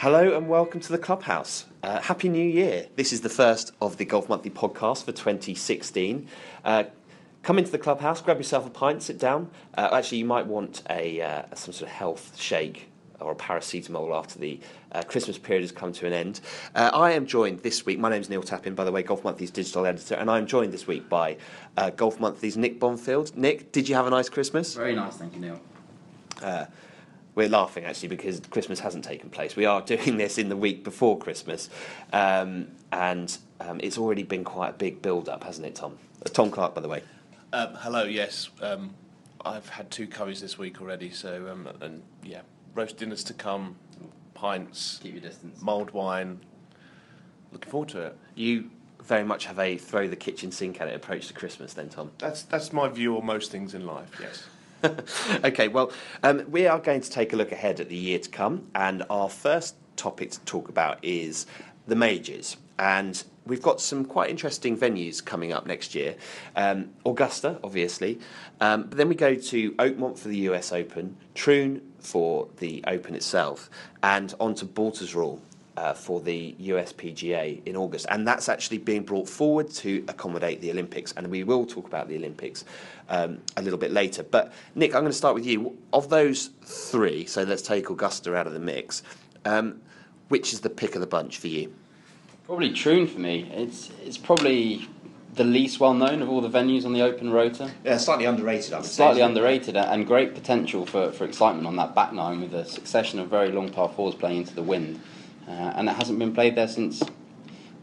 Hello and welcome to the Clubhouse. Uh, Happy New Year. This is the first of the Golf Monthly podcast for 2016. Uh, come into the Clubhouse, grab yourself a pint, sit down. Uh, actually, you might want a uh, some sort of health shake or a paracetamol after the uh, Christmas period has come to an end. Uh, I am joined this week, my name's Neil Tappin, by the way, Golf Monthly's digital editor, and I'm joined this week by uh, Golf Monthly's Nick Bonfield. Nick, did you have a nice Christmas? Very nice, thank you, Neil. We're laughing actually because Christmas hasn't taken place. We are doing this in the week before Christmas, um, and um, it's already been quite a big build up, hasn't it, Tom? Uh, Tom Clark, by the way. Um, hello, yes. Um, I've had two curries this week already, so um, and yeah, roast dinners to come, pints, Keep your distance. mulled wine. Looking forward to it. You very much have a throw the kitchen sink at it approach to Christmas, then, Tom. That's that's my view on most things in life. Yes. okay, well, um, we are going to take a look ahead at the year to come, and our first topic to talk about is the majors. And we've got some quite interesting venues coming up next year. Um, Augusta, obviously, um, but then we go to Oakmont for the US Open, Troon for the Open itself, and on to Baltusrol uh, for the USPGA in August, and that's actually being brought forward to accommodate the Olympics. And we will talk about the Olympics um, a little bit later. But Nick, I'm going to start with you. Of those three, so let's take Augusta out of the mix. Um, which is the pick of the bunch for you? Probably Troon for me. It's it's probably the least well known of all the venues on the Open Rota. Yeah, slightly underrated. I would say. Slightly underrated and great potential for, for excitement on that back nine with a succession of very long par fours playing into the wind. Uh, and it hasn't been played there since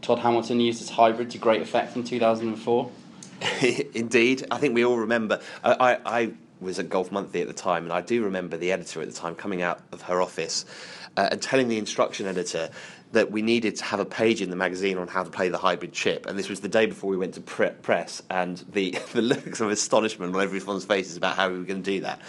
Todd Hamilton used his hybrid to great effect in 2004. Indeed, I think we all remember. I, I, I was at Golf Monthly at the time, and I do remember the editor at the time coming out of her office uh, and telling the instruction editor that we needed to have a page in the magazine on how to play the hybrid chip. And this was the day before we went to pre- press, and the, the looks of astonishment on everyone's faces about how we were going to do that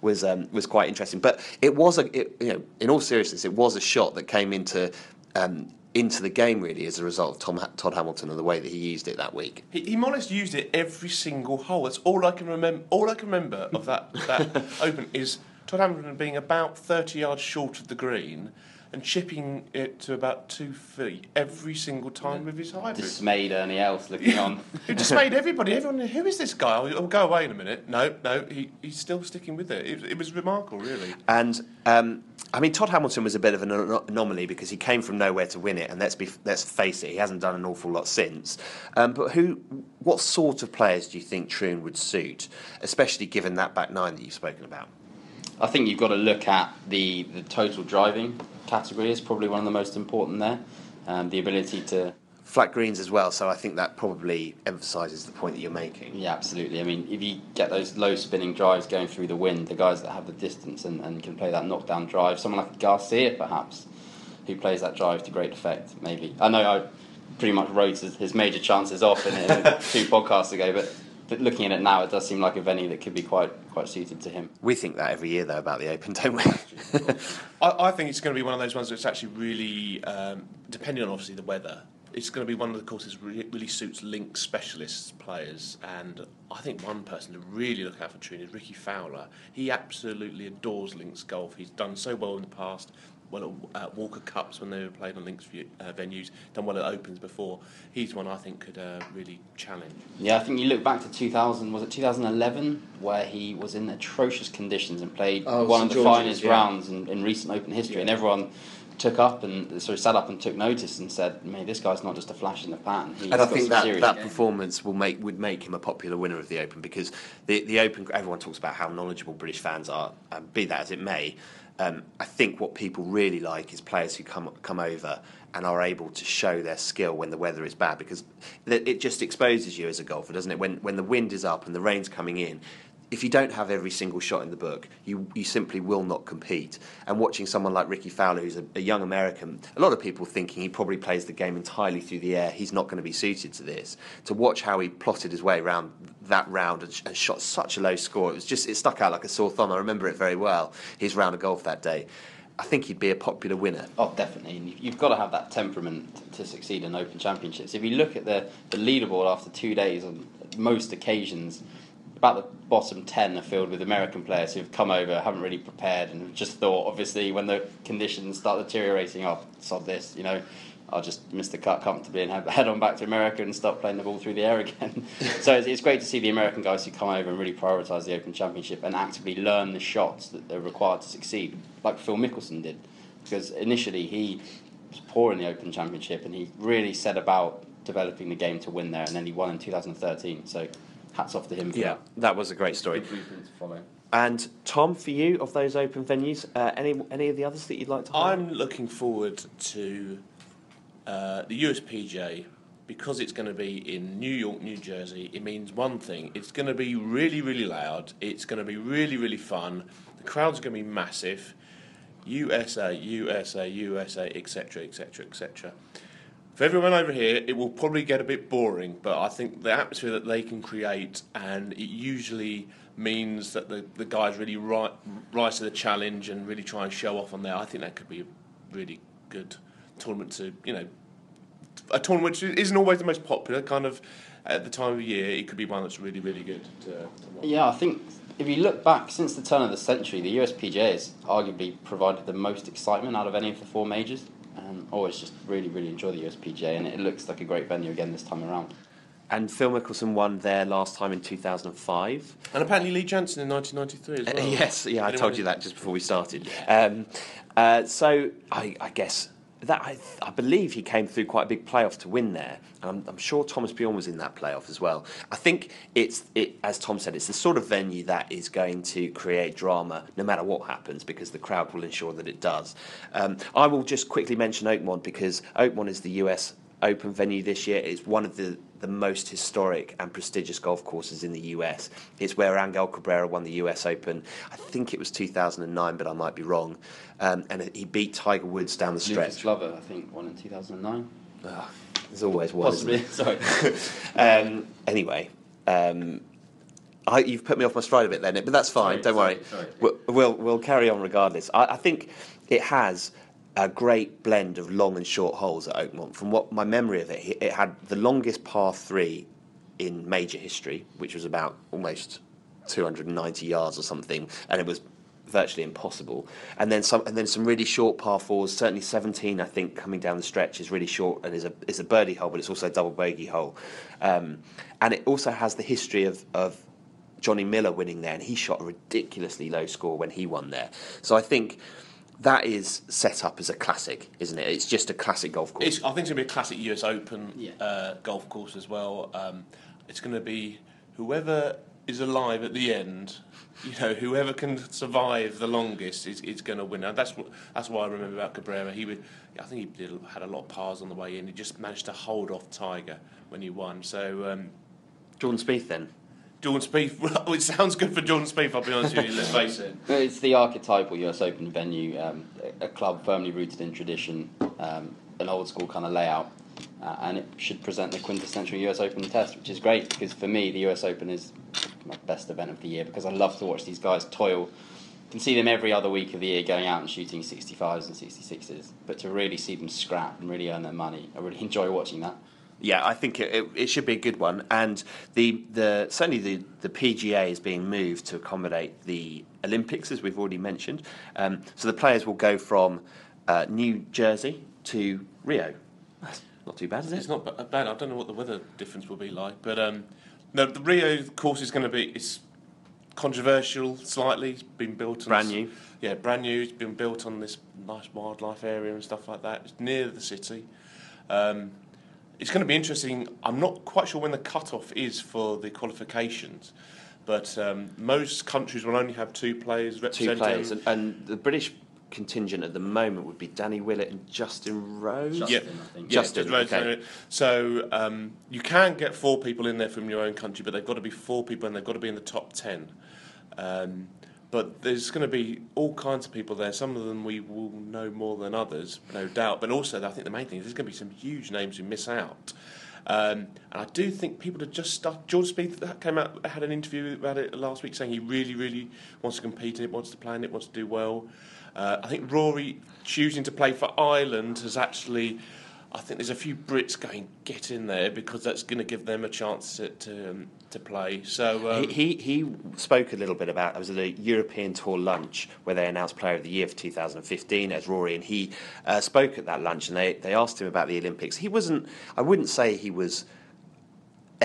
was um, was quite interesting. But it was a, it, you know, in all seriousness, it was a shot that came into. Um, into the game really as a result of Tom, Todd Hamilton and the way that he used it that week. He, he less used it every single hole. That's all I can remember. All I can remember of that that Open is Todd Hamilton being about 30 yards short of the green and chipping it to about two feet every single time with his hybrid. Dismayed Ernie Els looking on. It dismayed everybody. Everyone, who is this guy? I'll, I'll go away in a minute. No, no, he, he's still sticking with it. It, it was remarkable, really. And um, I mean, Todd Hamilton was a bit of an anomaly because he came from nowhere to win it, and let's be let's face it, he hasn't done an awful lot since. Um, but who, what sort of players do you think Troon would suit, especially given that back nine that you've spoken about? I think you've got to look at the, the total driving category is probably one of the most important there. Um, the ability to Flat greens as well, so I think that probably emphasises the point that you're making. Yeah, absolutely. I mean, if you get those low spinning drives going through the wind, the guys that have the distance and, and can play that knockdown drive, someone like Garcia perhaps, who plays that drive to great effect, maybe. I know I pretty much wrote his, major chances off in, in two podcasts ago, but looking at it now, it does seem like a venue that could be quite quite suited to him. We think that every year though about the Open, don't we? I, I think it's going to be one of those ones that's actually really, um, depending on obviously the weather, it's going to be one of the courses that really, really suits link specialists players. And I think one person to really look out for Troon is Rickie Fowler. He absolutely adores links golf. He's done so well in the past. Well, at uh, Walker Cups when they were played on links uh, venues, done well at Opens before. He's one I think could uh, really challenge. Yeah, I think you look back to 2000, was it 2011, where he was in atrocious conditions and played Oh, one St. of the George's, finest yeah. rounds in, in recent Open history, and everyone took up and sort of sat up and took notice and said, "Mate, this guy's not just a flash in the pan." He's and I think that, that game." performance will make would make him a popular winner of the Open because the the Open everyone talks about how knowledgeable British fans are. Um, be that as it may, um, I think what people really like is players who come come over and are able to show their skill when the weather is bad because it just exposes you as a golfer, doesn't it? When when the wind is up and the rain's coming in. If you don't have every single shot in the book, you, you simply will not compete. And watching someone like Rickie Fowler, who's a, a young American, a lot of people thinking he probably plays the game entirely through the air, he's not going to be suited to this. To watch how he plotted his way around that round and, sh- and shot such a low score, it was just it stuck out like a sore thumb. I remember it very well. His round of golf that day. I think he'd be a popular winner. Oh, definitely. And you've got to have that temperament to succeed in Open Championships. If you look at the, the leaderboard after two days, on most occasions, about the bottom 10 are filled with American players who've come over, haven't really prepared, and just thought, obviously, when the conditions start deteriorating, oh, sod this, you know, I'll just miss the cut comfortably and head on back to America and start playing the ball through the air again. so it's, it's great to see the American guys who come over and really prioritise the Open Championship and actively learn the shots that they're required to succeed, like Phil Mickelson did. Because initially he was poor in the Open Championship and he really set about developing the game to win there, and then he won in 2013. So hats off to him. yeah, that. that was a great story. Good blueprint to follow. And Tom, for you, of those open venues, uh, any any of the others that you'd like to highlight? I'm looking forward to uh, the USPGA because it's going to be in New York, New Jersey. It means one thing: it's going to be really, really loud. It's going to be really, really fun. The crowd's going to be massive. USA, USA, USA, etc., etc., etc. For everyone over here, it will probably get a bit boring, but I think the atmosphere that they can create, and it usually means that the, the guys really ri- rise to the challenge and really try and show off on there. I think that could be a really good tournament to, you know, a tournament which isn't always the most popular, kind of at the time of year, it could be one that's really, really good to, to. Yeah, I think if you look back since the turn of the century, the USPGA has arguably provided the most excitement out of any of the four majors. Um, always just really, really enjoy the USPGA, and it looks like a great venue again this time around. And Phil Mickelson won there last time in 2005. And apparently Lee Janzen in 1993 as well. yes, yeah, I told you that just before we started. Um, uh, so I, I guess that I, I believe he came through quite a big playoff to win there, and I'm, I'm sure Thomas Bjorn was in that playoff as well. I think it's it, as Tom said, it's the sort of venue that is going to create drama no matter what happens because the crowd will ensure that it does. Um, I will just quickly mention Oakmont because Oakmont is the US Open venue this year. It's one of the, the most historic and prestigious golf courses in the US. It's where Angel Cabrera won the US Open. I think it was 2009, but I might be wrong. Um, and he beat Tiger Woods down the stretch. Lucas. Glover, I think, won in 2009. Ah, there's always one. Possibly, sorry. um, anyway, um, I, you've put me off my stride a bit then, but that's fine. Sorry, don't sorry, worry. sorry. We'll, we'll we'll carry on regardless. I, I think it has a great blend of long and short holes at Oakmont. From what my memory of it, it had the longest par three in major history, which was about almost 290 yards or something, and it was virtually impossible. And then some, and then some really short par fours. Certainly 17, I think, coming down the stretch is really short and is a is a birdie hole, but it's also a double bogey hole. Um, and it also has the history of of Johnny Miller winning there, and he shot a ridiculously low score when he won there. So I think. That is set up as a classic, isn't it? It's just a classic golf course. It's, I think it's going to be a classic US Open Yeah. uh, golf course as well. Um, it's going to be whoever is alive at the end, you know, whoever can survive the longest is, is going to win. And that's what that's what I remember about Cabrera. He would, I think he did, had a lot of pars on the way in. He just managed to hold off Tiger when he won. So um, Jordan Spieth then. Jordan Spieth, well, it sounds good for Jordan Spieth. I'll be honest with you. Let's face it. It's the archetypal US Open venue, um, a a club firmly rooted in tradition, um, an old school kind of layout, uh, and it should present the quintessential US Open test, which is great because for me the US Open is my best event of the year because I love to watch these guys toil. You can see them every other week of the year going out and shooting 65s and 66s, but to really see them scrap and really earn their money, I really enjoy watching that. Yeah, I think it, it, it should be a good one, and the the certainly the, the PGA is being moved to accommodate the Olympics, as we've already mentioned. Um, so the players will go from uh, New Jersey to Rio. That's not too bad, is it? It's not bad. I don't know what the weather difference will be like, but um, no, the Rio course is going to be it's controversial slightly. It's been built on Brand s- new. Yeah, brand new. It's been built on this nice wildlife area and stuff like that. It's near the city. Um, it's going to be interesting. I'm not quite sure when the cut-off is for the qualifications, but um, most countries will only have two players Two players, and, and the British contingent at the moment would be Danny Willett and Justin Rose. Justin, Yeah. I think. Yeah, Justin, just roads okay. So um, you can get four people in there from your own country, but they've got to be four people and they've got to be in the top ten. Um, but there's going to be all kinds of people there. Some of them we will know more than others, no doubt. But also, I think the main thing is there's going to be some huge names who miss out. Um, and I do think people have just started. Jordan Spieth came out, had an interview about it last week, saying he really, really wants to compete in it, wants to play in it, wants to do well. Uh, I think Rory choosing to play for Ireland has actually I think there's a few Brits going get in there because that's going to give them a chance to to, um, to play. So um, he, he he spoke a little bit about. I was at a European Tour lunch where they announced Player of the Year for 2015 as Rory, and he uh, spoke at that lunch, and they they asked him about the Olympics. He wasn't. I wouldn't say he was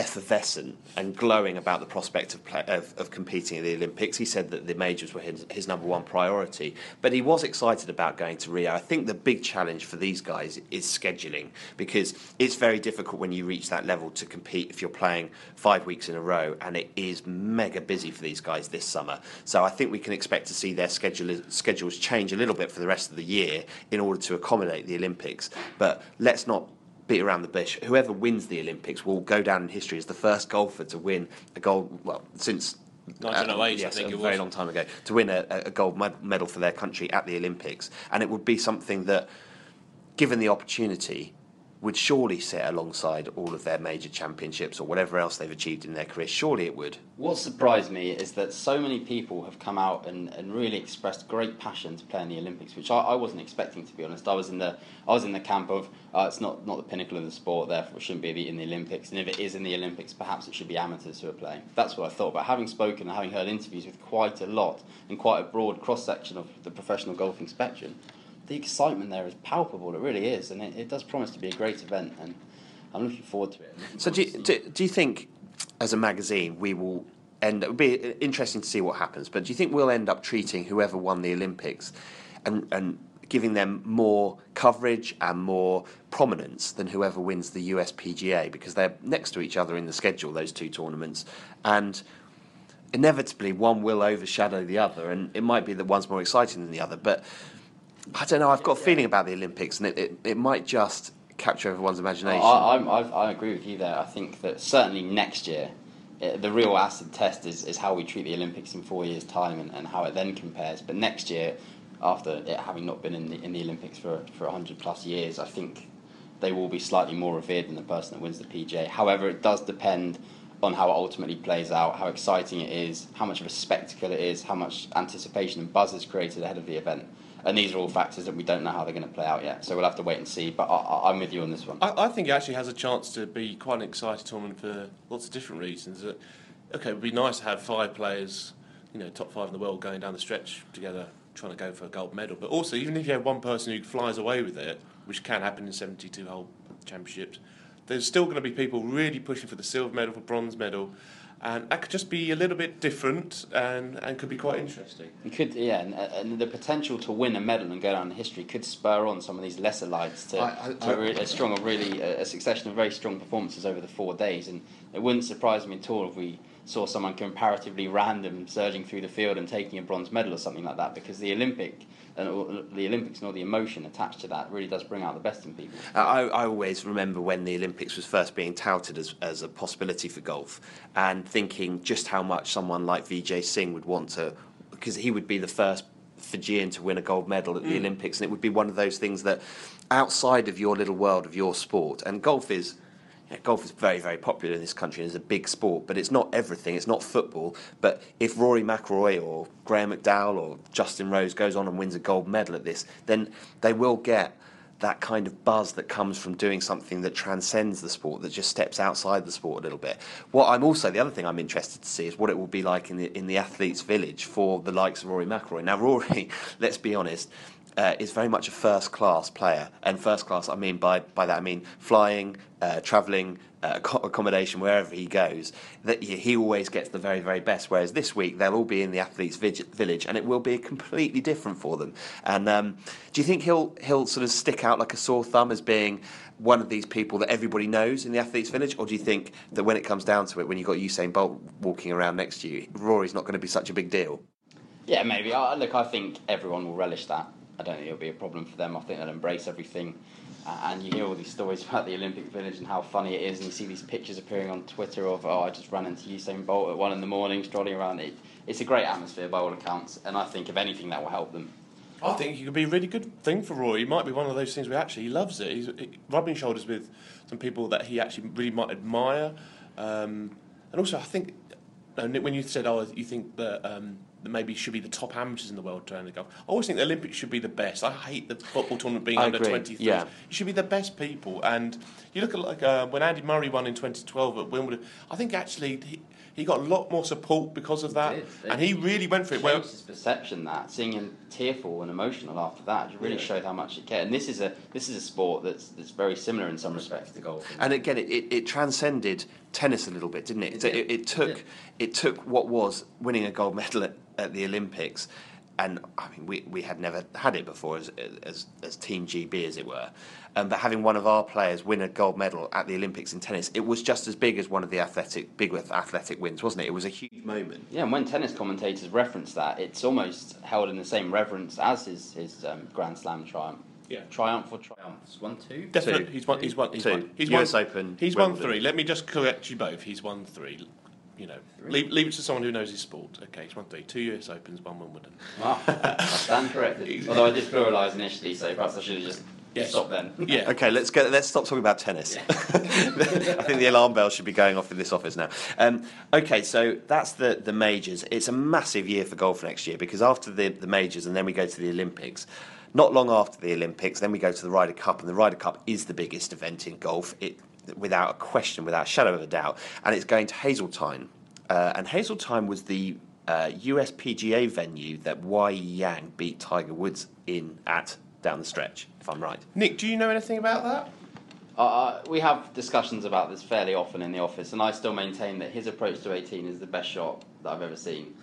effervescent and glowing about the prospect of, play, of, of, competing at the Olympics. He said that the majors were his, his, number one priority, but he was excited about going to Rio. I think the big challenge for these guys is scheduling because it's very difficult when you reach that level to compete if you're playing five weeks in a row, and it is mega busy for these guys this summer. So I think we can expect to see their schedule, schedules change a little bit for the rest of the year in order to accommodate the Olympics. But let's not beat around the bush. Whoever wins the Olympics will go down in history as the first golfer to win a gold. Well, since 1908, uh, yes, I think a it very long time ago, to win a, a gold medal for their country at the Olympics, and it would be something that, given the opportunity, would surely sit alongside all of their major championships or whatever else they've achieved in their career. Surely it would. What surprised me is that so many people have come out and, and really expressed great passion to play in the Olympics, which I, I wasn't expecting to be honest. I was in the I was in the camp of uh, it's not, not the pinnacle of the sport, therefore it shouldn't be in the Olympics. And if it is in the Olympics, perhaps it should be amateurs who are playing. That's what I thought. But having spoken and having heard interviews with quite a lot and quite a broad cross section of the professional golfing spectrum, the excitement there is palpable. It really is, and it, it does promise to be a great event. And I'm looking forward to it. So, do you, do, do you think, as a magazine, we will end? It would be interesting to see what happens. But do you think we'll end up treating whoever won the Olympics, and and giving them more coverage and more prominence than whoever wins the USPGA because they're next to each other in the schedule, those two tournaments, and inevitably one will overshadow the other, and it might be that one's more exciting than the other, but I don't know. I've got a feeling about the Olympics, and it, it, it might just capture everyone's imagination. I, I, I, agree with you there. I think that certainly next year, it, the real acid test is, is how we treat the Olympics in four years' time and, and how it then compares. But next year, after it having not been in the, in the Olympics for, for 100 plus years, I think they will be slightly more revered than the person that wins the PGA. However, it does depend on how it ultimately plays out, how exciting it is, how much of a spectacle it is, how much anticipation and buzz is created ahead of the event and these are all factors that we don't know how they're going to play out yet. So we'll have to wait and see. But I, am with you on this one. I, I, think it actually has a chance to be quite an exciting tournament for lots of different reasons. Okay, it would be nice to have five players, you know, top five in the world going down the stretch together, trying to go for a gold medal. But also, even if you have one person who flies away with it, which can happen in 72 hole championships, there's still going to be people really pushing for the silver medal, for bronze medal and that could just be a little bit different and, and could be quite interesting. It could, yeah, and, uh, and the potential to win a medal and go down in history could spur on some of these lesser lights to, I, I, to a, a strong, a really a succession of very strong performances over the four days. And it wouldn't surprise me at all if we saw someone comparatively random surging through the field and taking a bronze medal or something like that, because the Olympic and the Olympics and all the emotion attached to that really does bring out the best in people. I, I always remember when the Olympics was first being touted as, as a possibility for golf and thinking just how much someone like Vijay Singh would want to, because he would be the first Fijian to win a gold medal at the mm. Olympics, and it would be one of those things that outside of your little world of your sport, and golf is yeah, golf is very, very popular in this country and is a big sport, but it's not everything. It's not football. But if Rory McIlroy or Graham McDowell or Justin Rose goes on and wins a gold medal at this, then they will get that kind of buzz that comes from doing something that transcends the sport, that just steps outside the sport a little bit. What I'm also the other thing I'm interested to see is what it will be like in the in the athletes' village for the likes of Rory McIlroy. Now, Rory, let's be honest, uh, is very much a first class player. And first class, I mean by, by that, I mean flying, uh, travelling, uh, accommodation, wherever he goes. That he always gets the very, very best. Whereas this week, they'll all be in the athletes' village, and it will be completely different for them. And um, do you think he'll he'll sort of stick out like a sore thumb as being one of these people that everybody knows in the athletes' village, or do you think that when it comes down to it, when you've got Usain Bolt walking around next to you, Rory's not going to be such a big deal? Yeah, maybe. Uh, look, I think everyone will relish that. I don't think it'll be a problem for them. I think they'll embrace everything. And you hear all these stories about the Olympic Village and how funny it is, and you see these pictures appearing on Twitter of, oh, I just ran into Usain Bolt at one in the morning, strolling around. It, it's a great atmosphere by all accounts, and I think if anything, that will help them. I think it could be a really good thing for Roy. It might be one of those things where actually he loves it. He's rubbing shoulders with some people that he actually really might admire. Um, and also, I think when you said, oh, you think that, um, that maybe should be the top amateurs in the world turning golf. I always think the Olympics should be the best. I hate the football tournament being I under agree, 23s. yeah. You should be the best people. And you look at like uh, when Andy Murray won in 2012 at Wimbledon. I think actually he, he got a lot more support because of that, did. and he really went for it. Well, his perception that seeing him tearful and emotional after that it really Yeah. showed how much he cared. And this is a this is a sport that's that's very similar in some respects to golf. And again, it, it, it transcended tennis a little bit, didn't it? It So it, it took did. it took what was winning a gold medal at, at the Olympics, and I mean we, we had never had it before as as, as Team GB as it were, um, but having one of our players win a gold medal at the Olympics in tennis, it was just as big as one of the athletic big with athletic wins, wasn't it? It was a huge moment. Yeah, and when tennis commentators reference that, it's almost held in the same reverence as his his um, Grand Slam triumph. Yeah. Triumph or triumphs? One, two. definitely, Two. he's won. He's won. He's Two. won. He's US won. Open, He's won three. Let me just correct you both. He's won three. You know, leave, leave it to someone who knows his sport. Okay, he's won three. Two US Opens, one Wimbledon. Wow, I stand corrected. Although I did pluralise initially, so perhaps I should have just Yes. stopped then. Yeah. Okay, let's go. Let's stop talking about tennis. I think the alarm bell should be going off in this office now. Um, okay, so that's the the majors. It's a massive year for golf next year because after the the majors and then we go to the Olympics. Not long after the Olympics, then we go to the Ryder Cup, and the Ryder Cup is the biggest event in golf, it, without a question, without a shadow of a doubt. And it's going to Hazeltine, uh, and Hazeltine was the uh, US PGA venue that Y Yang beat Tiger Woods in at down the stretch, if I'm right. Nick, do you know anything about that? Uh, we have discussions about this fairly often in the office, and I still maintain that his approach to 18 is the best shot that I've ever seen.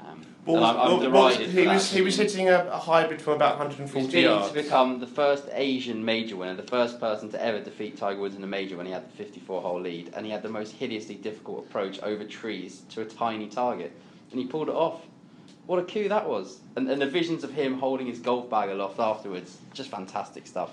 Um, Well, and I'm, I'm well, well, he was he was hitting a, a hybrid from about He's 140 been yards. to become the first Asian major winner, the first person to ever defeat Tiger Woods in a major when he had the 54 hole lead, and he had the most hideously difficult approach over trees to a tiny target, and he pulled it off. What a coup that was! And, and the visions of him holding his golf bag aloft afterwards, just fantastic stuff.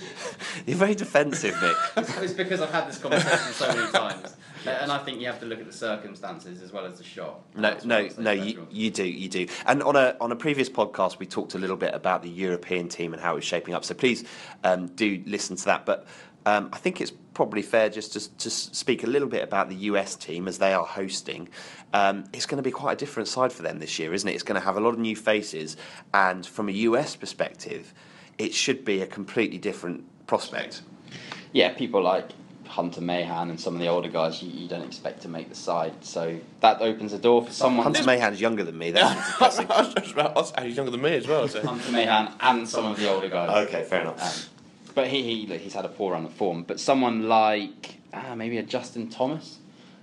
You're very defensive, Nick. it's because I've had this conversation so many times, and I think you have to look at the circumstances as well as the shot. No, no, no. You, you do, you do. And on a on a previous podcast, we talked a little bit about the European team and how it was shaping up. So please um, do listen to that. But um, I think it's probably fair just to, to speak a little bit about the US team as they are hosting. Um, it's going to be quite a different side for them this year, isn't it? It's going to have a lot of new faces, and from a US perspective, it should be a completely different prospect. yeah, people like Hunter Mahan and some of the older guys you, you don't expect to make the side. So that opens the door for someone. Hunter Mahan's younger than me. That's depressing. I was just about, I was- he's younger than me as well. So. Hunter Mahan and some of the older guys. Okay, fair enough. Um, but he, he look, he's had a poor run of form. But someone like ah, maybe a Justin Thomas,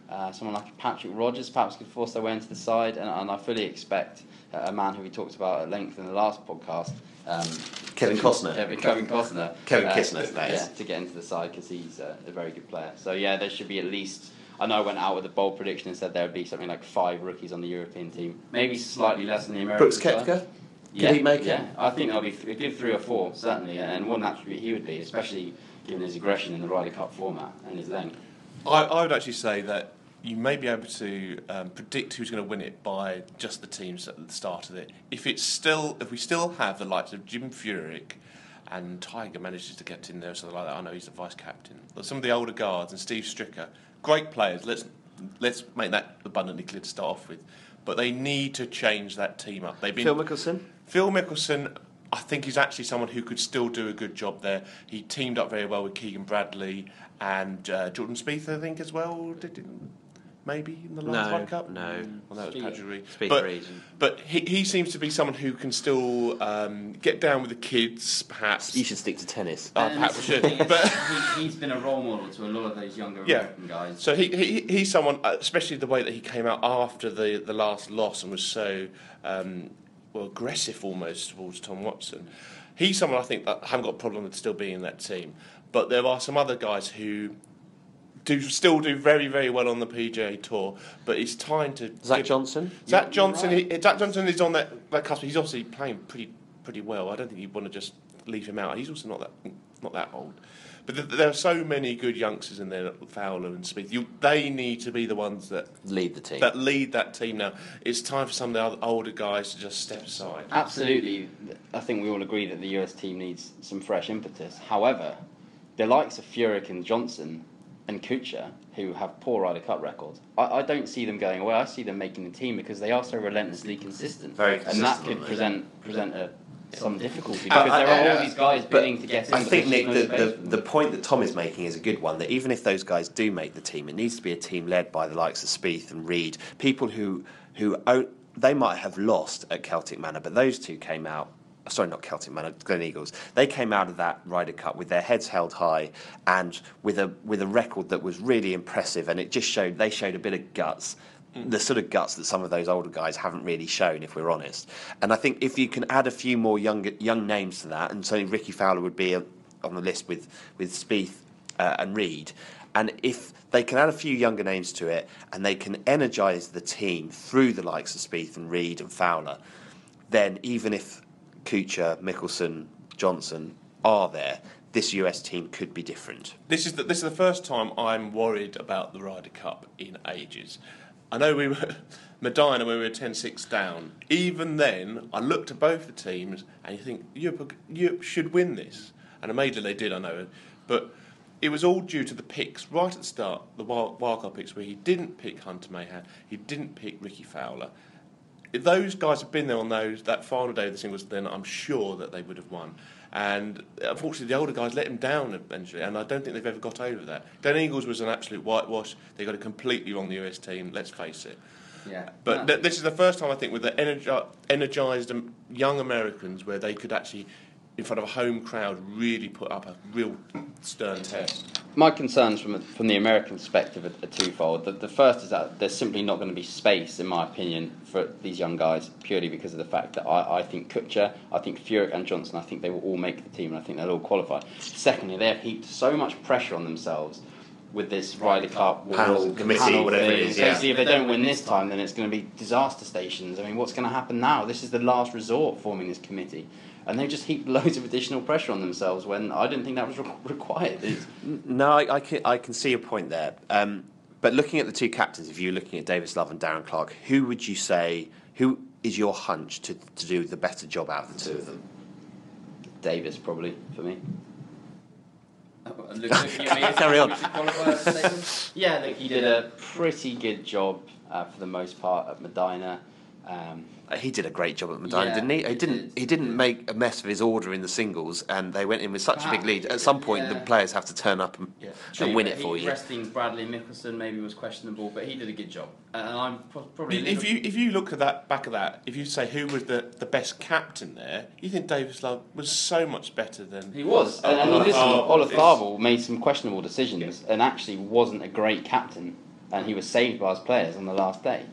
uh, someone like Patrick Rodgers, perhaps could force their way into the side. And, and I fully expect a man who we talked about at length in the last podcast. Um, Kevin Costner. Kevin, Kevin Costner. Kevin uh, Kisner, that is. Yeah, to get into the side because he's uh, a very good player. So yeah, there should be at least. I know I went out with a bold prediction and said there would be something like five rookies on the European team, maybe slightly less than the American. Brooks side. Koepka. Yeah, he make it? yeah. I think there'll be th- a good three or four certainly, and one attribute he would be, especially given his aggression in the Ryder Cup format and his length. I, I would actually say that you may be able to um, predict who's going to win it by just the teams at the start of it. If it's still, if we still have the likes of Jim Furyk and Tiger manages to get in there, or something like that. I know he's the vice captain. But some of the older guards and Steve Stricker, great players. Let's let's make that abundantly clear to start off with. But they need to change that team up. They've been Phil Mickelson. Phil Mickelson, I think he's actually someone who could still do a good job there. He teamed up very well with Keegan Bradley and uh, Jordan Spieth, I think, as well. Did, maybe in the last No, World Cup. no. Well, that was Spieth. Patrick Reed. Spieth But, Reed. but he, he seems to be someone who can still um, get down with the kids, perhaps. You should stick to tennis. Oh, perhaps we should. But he, he's been a role model to a lot of those younger Yeah. American guys. So he, he he's someone, uh, especially the way that he came out after the, the last loss and was so um, well aggressive almost towards Tom Watson. He's someone I think that haven't got a problem with still being in that team. But there are some other guys who do still do very very well on the PGA Tour. But it's time to Zach give- Johnson. Zach You're Johnson. right. He, Zach Johnson is on that that cusp. He's obviously playing pretty pretty well. I don't think you want to just leave him out. He's also not that not that old. But th- there are so many good youngsters in there, Fowler and Spieth. You, they need to be the ones that, Lead the team. that lead that team now. It's time for some of the other older guys to just step aside. Absolutely, I think we all agree that the US team needs some fresh impetus. However, the likes of Furyk and Johnson, and Kuchar, who have poor Ryder Cup records, I, I don't see them going away. I see them making the team because they are so relentlessly consistent. Very and that could present present a, some difficulty But because I- there are I- all these guys But bidding to get in. I think Nick, no the, the, the point that Tom is making is a good one. That even if those guys do make the team, it needs to be a team led by the likes of Spieth and Reed, people who who own, they might have lost at Celtic Manor, but those two came out. Sorry, not Celtic Manor, Gleneagles. They came out of that Ryder Cup with their heads held high and with a with a record that was really impressive, and it just showed they showed a bit of guts the sort of guts that some of those older guys haven't really shown, if we're honest. And I think if you can add a few more young young names to that, and certainly Rickie Fowler would be uh, on the list with with Spieth uh, and Reed, and if they can add a few younger names to it, and they can energise the team through the likes of Spieth and Reed and Fowler, then even if Kuchar, Mickelson, Johnson are there, this US team could be different. This is the, this is the first time I'm worried about the Ryder Cup in ages. I know we were Medinah when we were 10-6 down. Even then, I looked at both the teams and you think Europe, Europe should win this, and immediately they did. I know, but it was all due to the picks right at the start, the wild, wildcard picks where he didn't pick Hunter Mahan, he didn't pick Rickie Fowler. If those guys had been there on those that final day of the singles, then I'm sure that they would have won. And unfortunately, the older guys let him down eventually, and I don't think they've ever got over that. Gleneagles was an absolute whitewash. They got it completely wrong, the US team. Let's face it. yeah. But th- this is the first time I think with the energi- energised um, young Americans where they could actually, in front of a home crowd, really put up a real stern test. My concerns from from the American perspective are, are twofold. The, the first is that there's simply not going to be space, in my opinion, for these young guys purely because of the fact that I, I think Kuchar, I think Furyk and Johnson, I think they will all make the team and I think they'll all qualify. Secondly, they have heaped so much pressure on themselves with this Ryder Cup Panel, wars, committee, panel whatever it thing. is, yeah. Basically, if they don't win this time, then it's going to be disaster stations. I mean, what's going to happen now? This is the last resort forming this committee. And they've just heaped loads of additional pressure on themselves when I didn't think that was re- required. It's, No, I, I, can, I can see your point there. Um, but looking at the two captains, if you're looking at Davis Love and Darren Clarke, who would you say, who is your hunch to, to do the better job out of the two of them? Davis probably for me. Carry on. Yeah, look, he did a pretty good job uh, for the most part at Medinah. Um, Uh, he did a great job at Medinah, Yeah, didn't he? He he didn't. did. He didn't make a mess of his order in the singles, and they went in with such a big lead. At some point, the players have to turn up and, Yeah. and win it for he, you. Resting Bradley Mickelson maybe was questionable, but he did a good job. And I'm probably If you if you look at that back of that, if you say who was the, the best captain there, you think Davis Love was so much better than He was, oh, and, and listen, Olazabal made some questionable decisions, and actually wasn't a great captain, and he was saved by his players on the last day.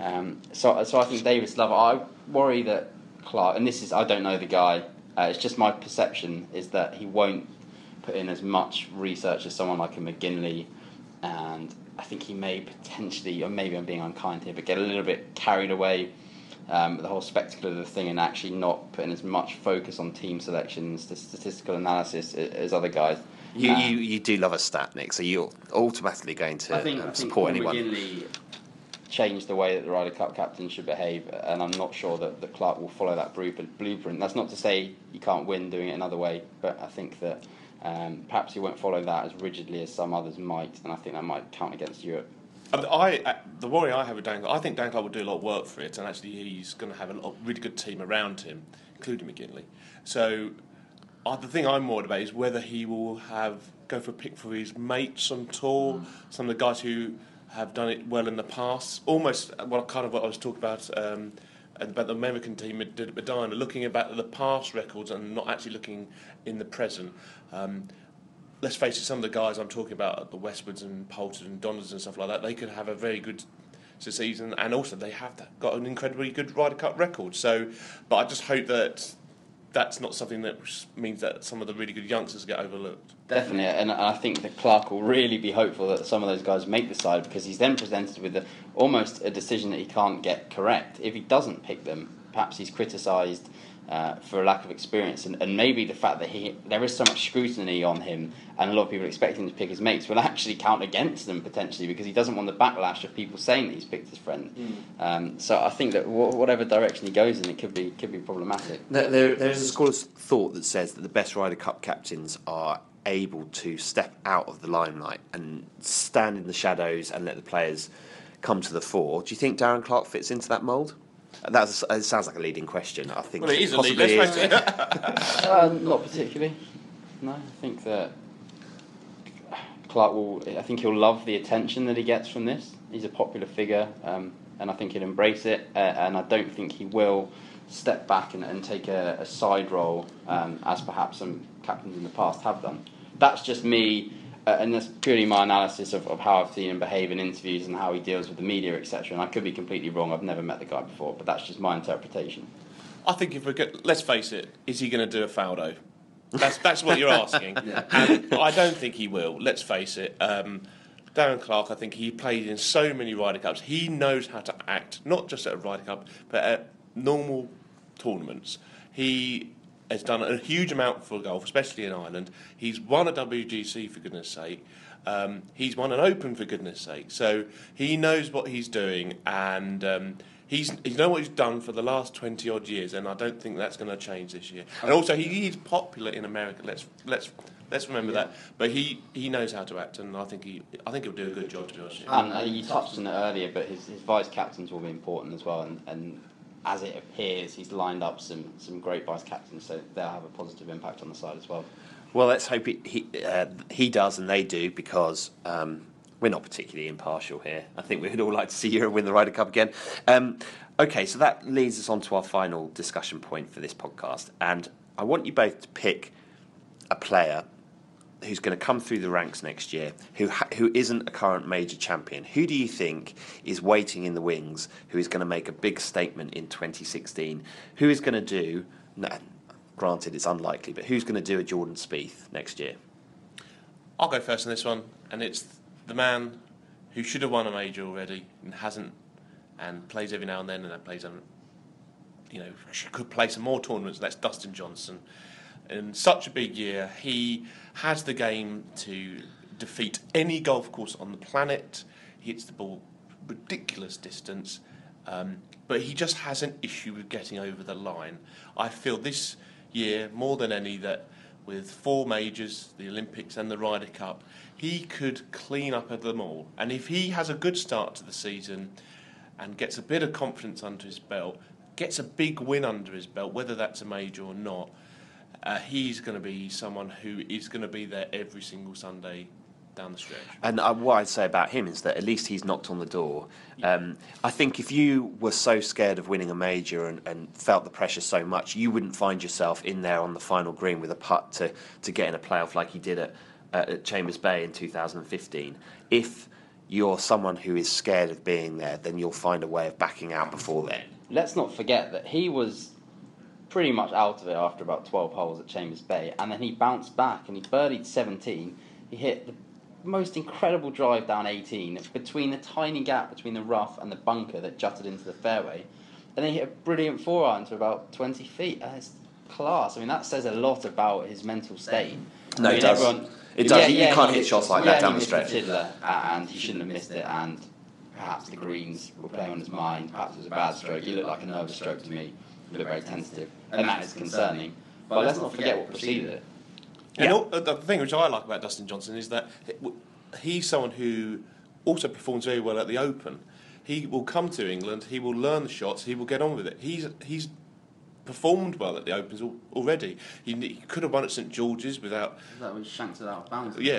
Um, so, so I think Davis Love. I worry that Clarke, and this is I don't know the guy. Uh, it's just my perception is that he won't put in as much research as someone like a McGinley, and I think he may potentially, or maybe I'm being unkind here, but get a little bit carried away um, with the whole spectacle of the thing and actually not putting as much focus on team selections, the statistical analysis as other guys. You, Uh, you, you do love a stat, Nick, so you're automatically going to I think, um, I think support anyone. McGinley changed the way that the Ryder Cup captain should behave, and I'm not sure that, that Clarke will follow that blueprint. That's not to say you can't win doing it another way, but I think that um, perhaps he won't follow that as rigidly as some others might, and I think that might count against Europe. I, I uh, the worry I have with Dan, Clarke- I think Dan Clarke will do a lot of work for it, and actually he's going to have a lot, really good team around him, including McGinley. So uh, the thing I'm worried about is whether he will have go for a pick for his mates on tour, some of the guys who have done it well in the past. Almost what kind of what I was talking about. Um, about the American team at Medinah, looking about the past records and not actually looking in the present. Um, let's face it, some of the guys I'm talking about the Westwoods and Poulton and Donners and stuff like that, they could have a very good season, and also they have got an incredibly good Ryder Cup record. So, but I just hope that that's not something that means that some of the really good youngsters get overlooked. Definitely, and I think that Clarke will really be hopeful that some of those guys make the side because he's then presented with a, almost a decision that he can't get correct. If he doesn't pick them, perhaps he's criticised uh, for a lack of experience, and, and maybe the fact that he there is so much scrutiny on him, and a lot of people expect him to pick his mates will actually count against them potentially because he doesn't want the backlash of people saying that he's picked his friend. Um, so I think that wh- whatever direction he goes in, it could be could be problematic. There, there, there is a school of thought that says that the best Ryder Cup captains are able to step out of the limelight and stand in the shadows and let the players come to the fore. Do you think Darren Clarke fits into that mould? That's, it sounds like a leading question. I think Well, it is a lead. possibly Let's is. Uh, not particularly. No, I think that Clarke will. I think he'll love the attention that he gets from this. He's a popular figure, um, and I think he'll embrace it. Uh, and I don't think he will step back and, and take a, a side role, um, as perhaps some captains in the past have done. That's just me, uh, and that's purely my analysis of, of how I've seen him behave in interviews and how he deals with the media, etc. And I could be completely wrong. I've never met the guy before, but that's just my interpretation. I think if we get, let's face it, is he going to do a Faldo? That's that's what you're asking, and I don't think he will. Let's face it. Um, Darren Clarke, I think he played in so many Ryder Cups. He knows how to act, not just at a Ryder Cup, but at normal tournaments. He has done a huge amount for golf, especially in Ireland. He's won a WGC for goodness sake. Um, he's won an Open for goodness sake. So he knows what he's doing, and um, he's he's know what he's done for the last twenty odd years, and I don't think that's going to change this year. And also, he is popular in America. Let's let's let's remember that. But he, he knows how to act, and I think he I think he'll do a good job to be honest. with. And uh, you touched on it earlier, but his, his vice captains will be important as well. And, and as it appears, he's lined up some, some great vice captains, so they'll have a positive impact on the side as well. Well, let's hope he he, uh, he does and they do because um, we're not particularly impartial here. I think we'd all like to see Europe win the Ryder Cup again. Um, okay, so that leads us on to our final discussion point for this podcast, and I want you both to pick a player who's going to come through the ranks next year, who ha- who isn't a current major champion. Who do you think is waiting in the wings? Who is going to make a big statement in 2016? Who is going to do? Granted, it's unlikely, but who's going to do a Jordan Spieth next year? I'll go first on this one, and it's the man who should have won a major already and hasn't, and plays every now and then, and then plays on, you know, could play some more tournaments. That's Dustin Johnson. In such a big year, he has the game to defeat any golf course on the planet. He hits the ball ridiculous distance, um, but he just has an issue with getting over the line. I feel this year more than any that with four majors, the Olympics and the Ryder Cup, he could clean up at them all. And if he has a good start to the season and gets a bit of confidence under his belt, gets a big win under his belt, whether that's a major or not, uh, he's going to be someone who is going to be there every single Sunday down the stretch. And uh, what I'd say about him is that at least he's knocked on the door. Um, I think if you were so scared of winning a major and, and felt the pressure so much, you wouldn't find yourself in there on the final green with a putt to, to get in a playoff like he did at, uh, at Chambers Bay in 2015. If you're someone who is scared of being there, then you'll find a way of backing out before then. Let's not forget that he was pretty much out of it after about 12 holes at Chambers Bay, and then he bounced back and he birdied 17. He hit the most incredible drive down 18 between the tiny gap between the rough and the bunker that jutted into the fairway, and then he hit a brilliant four iron to about 20 feet. That's class. I mean, that says a lot about his mental state. No, I it does. everyone- It does. You he can't hit shots like yeah, that down the stretch. Tiddler, and he shouldn't have missed it. And perhaps the greens were playing on his mind. Perhaps it was a bad stroke. He looked like a nervous stroke to me. He looked very tentative, and that is concerning. But let's not forget what preceded it. And Yeah. all, uh, the thing which I like about Dustin Johnson is that he's someone who also performs very well at the Open. He will come to England, he will learn the shots, he will get on with it. He's he's performed well at the Opens already. He, he could have won at St George's without. That was shanked it out of bounds. Yeah,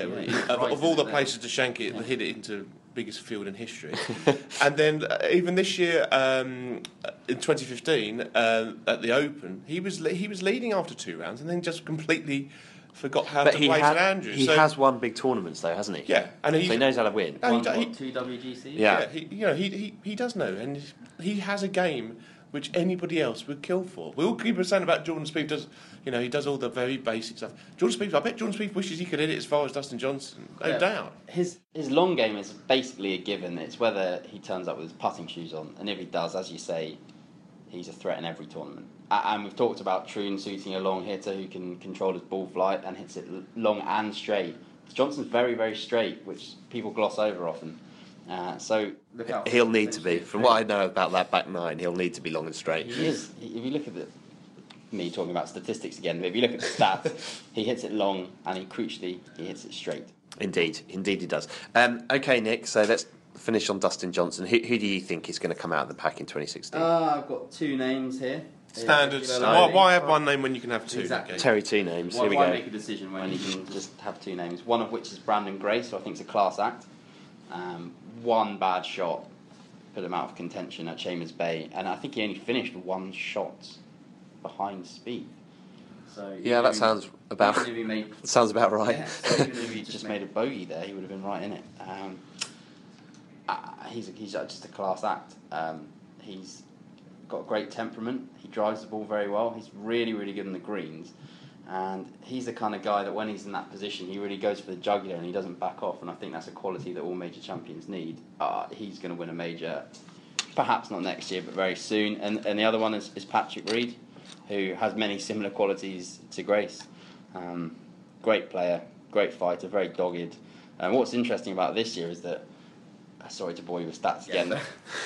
of, of all the places to shank it, hit it into biggest field in history. and then uh, even this year, um, in 2015, uh, at the Open, he was le- he was leading after two rounds, and then just completely forgot how But to he, play had- St Andrews. he So- has won big tournaments, though, hasn't he? Yeah, and So he knows how to win. No, he Won, he- what, two WGCs? Yeah. yeah, he, you know, he, he, he does know, and he has a game which anybody else would kill for. We all keep us saying about Jordan Spieth does, you know, he does all the very basic stuff. Jordan Spieth, I bet Jordan Spieth wishes he could hit it as far as Dustin Johnson, no Yeah. doubt. His his long game is basically a given. It's whether he turns up with his putting shoes on, and if he does, as you say, he's a threat in every tournament. And we've talked about Troon suiting a long hitter who can control his ball flight and hits it long and straight. Johnson's very very straight, which people gloss over often. Uh, so look out for He'll need to be. From what I know about that back nine, he'll need to be long and straight. He is. If you look at the me talking about statistics again, but if you look at the stats, he hits it long and he crucially he hits it straight. Indeed, indeed, he does. Um, okay, Nick. So let's finish on Dustin Johnson. Who, who do you think is going to come out of the pack in 2016? Uh, I've got two names here. Standard. Yeah, Why, why have one name when you can have two? Exactly. Terry, two names. Why, Here we why go. make a decision when you can just have two names? One of which is Brandon Grace, who I think is a class act. Um, one bad shot put him out of contention at Chambers Bay, and I think he only finished one shot behind speed. So Yeah, that sounds about even if he made sounds about right. yeah, so even if he just made a bogey there, he would have been right in it. Um, uh, he's a, he's just a class act. Um, he's got a great temperament. He drives the ball very well. He's really really good in the greens, and he's the kind of guy that when he's in that position, he really goes for the jugular and he doesn't back off. And I think that's a quality that all major champions need. Uh, he's going to win a major, perhaps not next year, but very soon. And and the other one is, is Patrick Reed, who has many similar qualities to Grace. Um, great player, great fighter, very dogged. And what's interesting about this year is that, uh, sorry to bore you with stats again,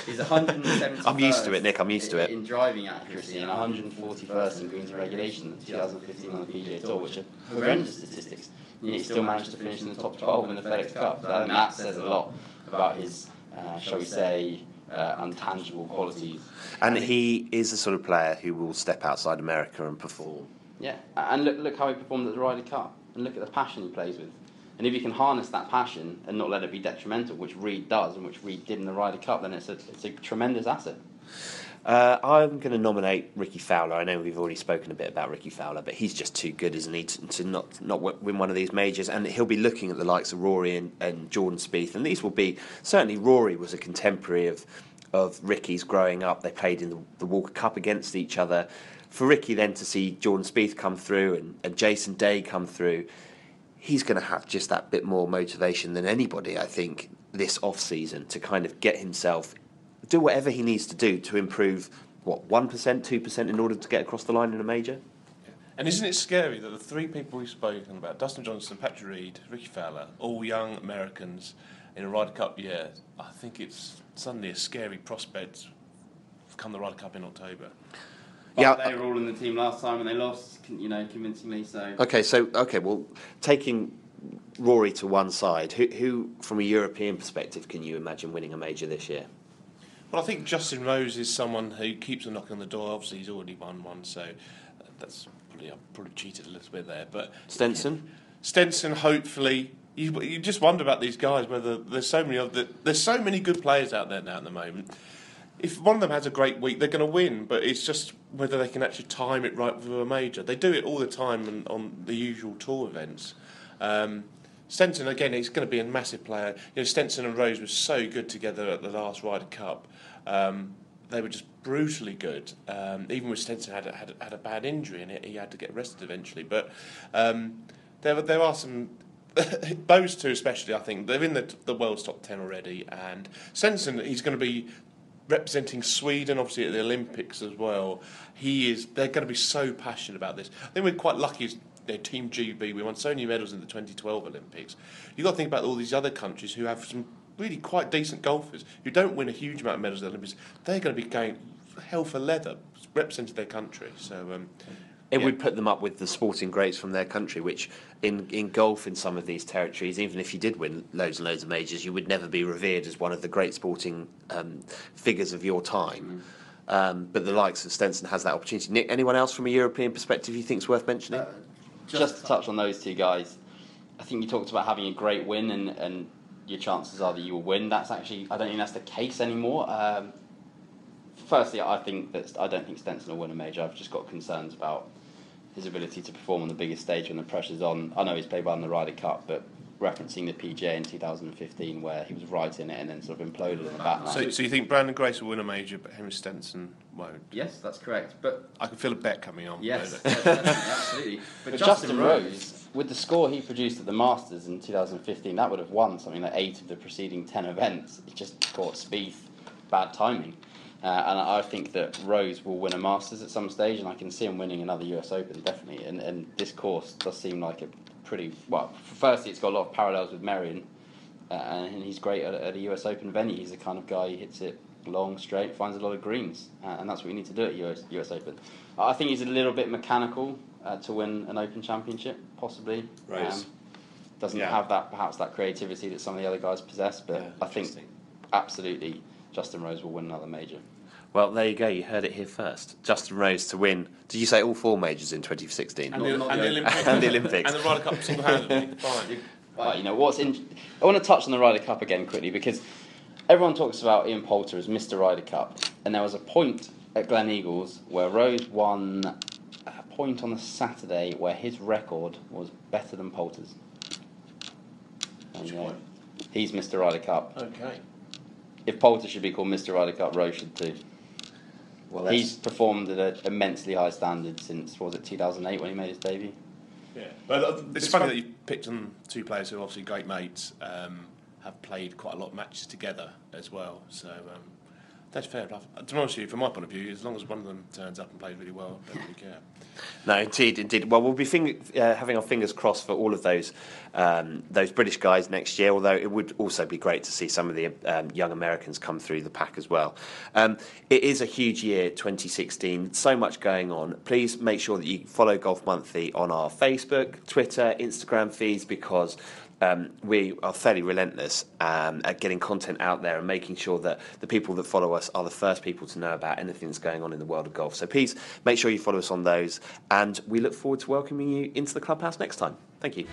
he's 170. I'm used to it, Nick, I'm used to it. In driving accuracy and 141st in greens regulation in 2015 on the PGA Tour, which are horrendous statistics. Yet he still managed to finish in the top 12 in the FedEx Cup. So I think that says a lot about his, uh, shall we say, uh, untangible qualities. And he is the sort of player who will step outside America and perform. Yeah, and look, look how he performed at the Ryder Cup, and look at the passion he plays with. And if you can harness that passion and not let it be detrimental, which Reed does, and which Reed did in the Ryder Cup, then it's a, it's a tremendous asset. Uh, I'm going to nominate Rickie Fowler. I know we've already spoken a bit about Rickie Fowler, but he's just too good, isn't he, to, to not not win one of these majors? And he'll be looking at the likes of Rory and, and Jordan Spieth, and these will be certainly Rory was a contemporary of of Rickie's growing up. They played in the, the Walker Cup against each other. For Rickie then to see Jordan Spieth come through and, and Jason Day come through, he's going to have just that bit more motivation than anybody, I think, this off season to kind of get himself do whatever he needs to do to improve what one percent, two percent in order to get across the line in a major. And isn't it scary that the three people we've spoken about, Dustin Johnson, Patrick Reed, Rickie Fowler, all young Americans in a Ryder Cup year, I think it's suddenly a scary prospect come the Ryder Cup in October. But Yeah, they were all in the team last time and they lost, you know, convincingly. So Okay, so okay, well, taking Rory to one side, who, who from a European perspective can you imagine winning a major this year? Well, I think Justin Rose is someone who keeps on knocking on the door. Obviously, he's already won one, so uh, that's probably, I've probably cheated a little bit there. But Stenson. Stenson, hopefully, you, you just wonder about these guys. Whether there's so many of the, there's so many good players out there now at the moment. If one of them has a great week, they're going to win. But it's just whether they can actually time it right for a major. They do it all the time on, on the usual tour events. Um, Stenson again, he's going to be a massive player. You know, Stenson and Rose were so good together at the last Ryder Cup. Um, they were just brutally good. Um, even with Stenson had had, had a bad injury and he had to get rested eventually. But um, there there are some. those two especially, I think they're in the the world's top ten already. And Stenson, he's going to be representing Sweden, obviously at the Olympics as well. He is. They're going to be so passionate about this. I think we're quite lucky. As, Team GB, we won so many medals in the 2012 Olympics. You've got to think about all these other countries who have some really quite decent golfers who don't win a huge amount of medals at the Olympics. They're going to be going hell for leather, representing their country. So. Um, It yeah. would put them up with the sporting greats from their country, which in, in golf in some of these territories, even if you did win loads and loads of majors, you would never be revered as one of the great sporting um, figures of your time. Um, but the likes of Stenson has that opportunity. Nick, anyone else from a European perspective you think is worth mentioning? Uh, just to touch on those two guys, I think you talked about having a great win and, and your chances are that you will win. That's actually I don't think that's the case anymore. Um, firstly, I think that I don't think Stenson will win a major. I've just got concerns about his ability to perform on the biggest stage when the pressure's on. I know he's played well in the Ryder Cup, but referencing the PGA in 2015 where he was right in it and then sort of imploded in the back nine. so, so you think Branden Grace will win a major, but Henrik Stenson won't? yes, that's correct. But I can feel a bet coming on. Yes, yes, absolutely. But, But Justin, Rose, with the score he produced at the Masters in 2015, that would have won something like eight of the preceding ten events. It just caught Spieth bad timing. Uh, and I I think that Rose will win a Masters at some stage, and I can see him winning another US Open definitely. And, and this course does seem like a pretty well. Firstly, it's got a lot of parallels with Merion, uh, and he's great at, at a US Open venue. He's the kind of guy who hits it long, straight, finds a lot of greens, uh, and that's what we need to do at US, US Open. I think he's a little bit mechanical uh, to win an Open Championship, possibly. Rose. Um, doesn't Yeah. have that perhaps that creativity that some of the other guys possess, but Yeah, I think absolutely Justin Rose will win another major. Well, there you go. You heard it here first. Justin Rose to win. Did you say all four majors in 2016? And, Not- the, and the the Olympics. And the Olympics. and the Ryder Cup single-handedly. Fine. But you know what's in? I want to touch on the Ryder Cup again quickly because everyone talks about Ian Poulter as Mr. Ryder Cup, and there was a point at Gleneagles where Rose won a point on the Saturday where his record was better than Poulter's. And, Which uh, point? he's Mr. Ryder Cup. Okay. If Poulter should be called Mr. Ryder Cup, Rose should too. Well, He's performed at an immensely high standard since what was it 2008 when he made his debut. Yeah. But uh, it's funny that you picked on two players who are obviously great mates, um, have played quite a lot of matches together as well. So um, that's fair enough. Uh, To be honest with you, from my point of view, as long as one of them turns up and plays really well, I don't really care. No, indeed, indeed. Well, we'll be uh, having our fingers crossed for all of those um, those British guys next year. Although it would also be great to see some of the um, young Americans come through the pack as well. Um, it is a huge year, 2016. So much going on. Please make sure that you follow Golf Monthly on our Facebook, Twitter, Instagram feeds because. Um, we are fairly relentless um, at getting content out there and making sure that the people that follow us are the first people to know about anything that's going on in the world of golf. So please make sure you follow us on those, and we look forward to welcoming you into the clubhouse next time. Thank you.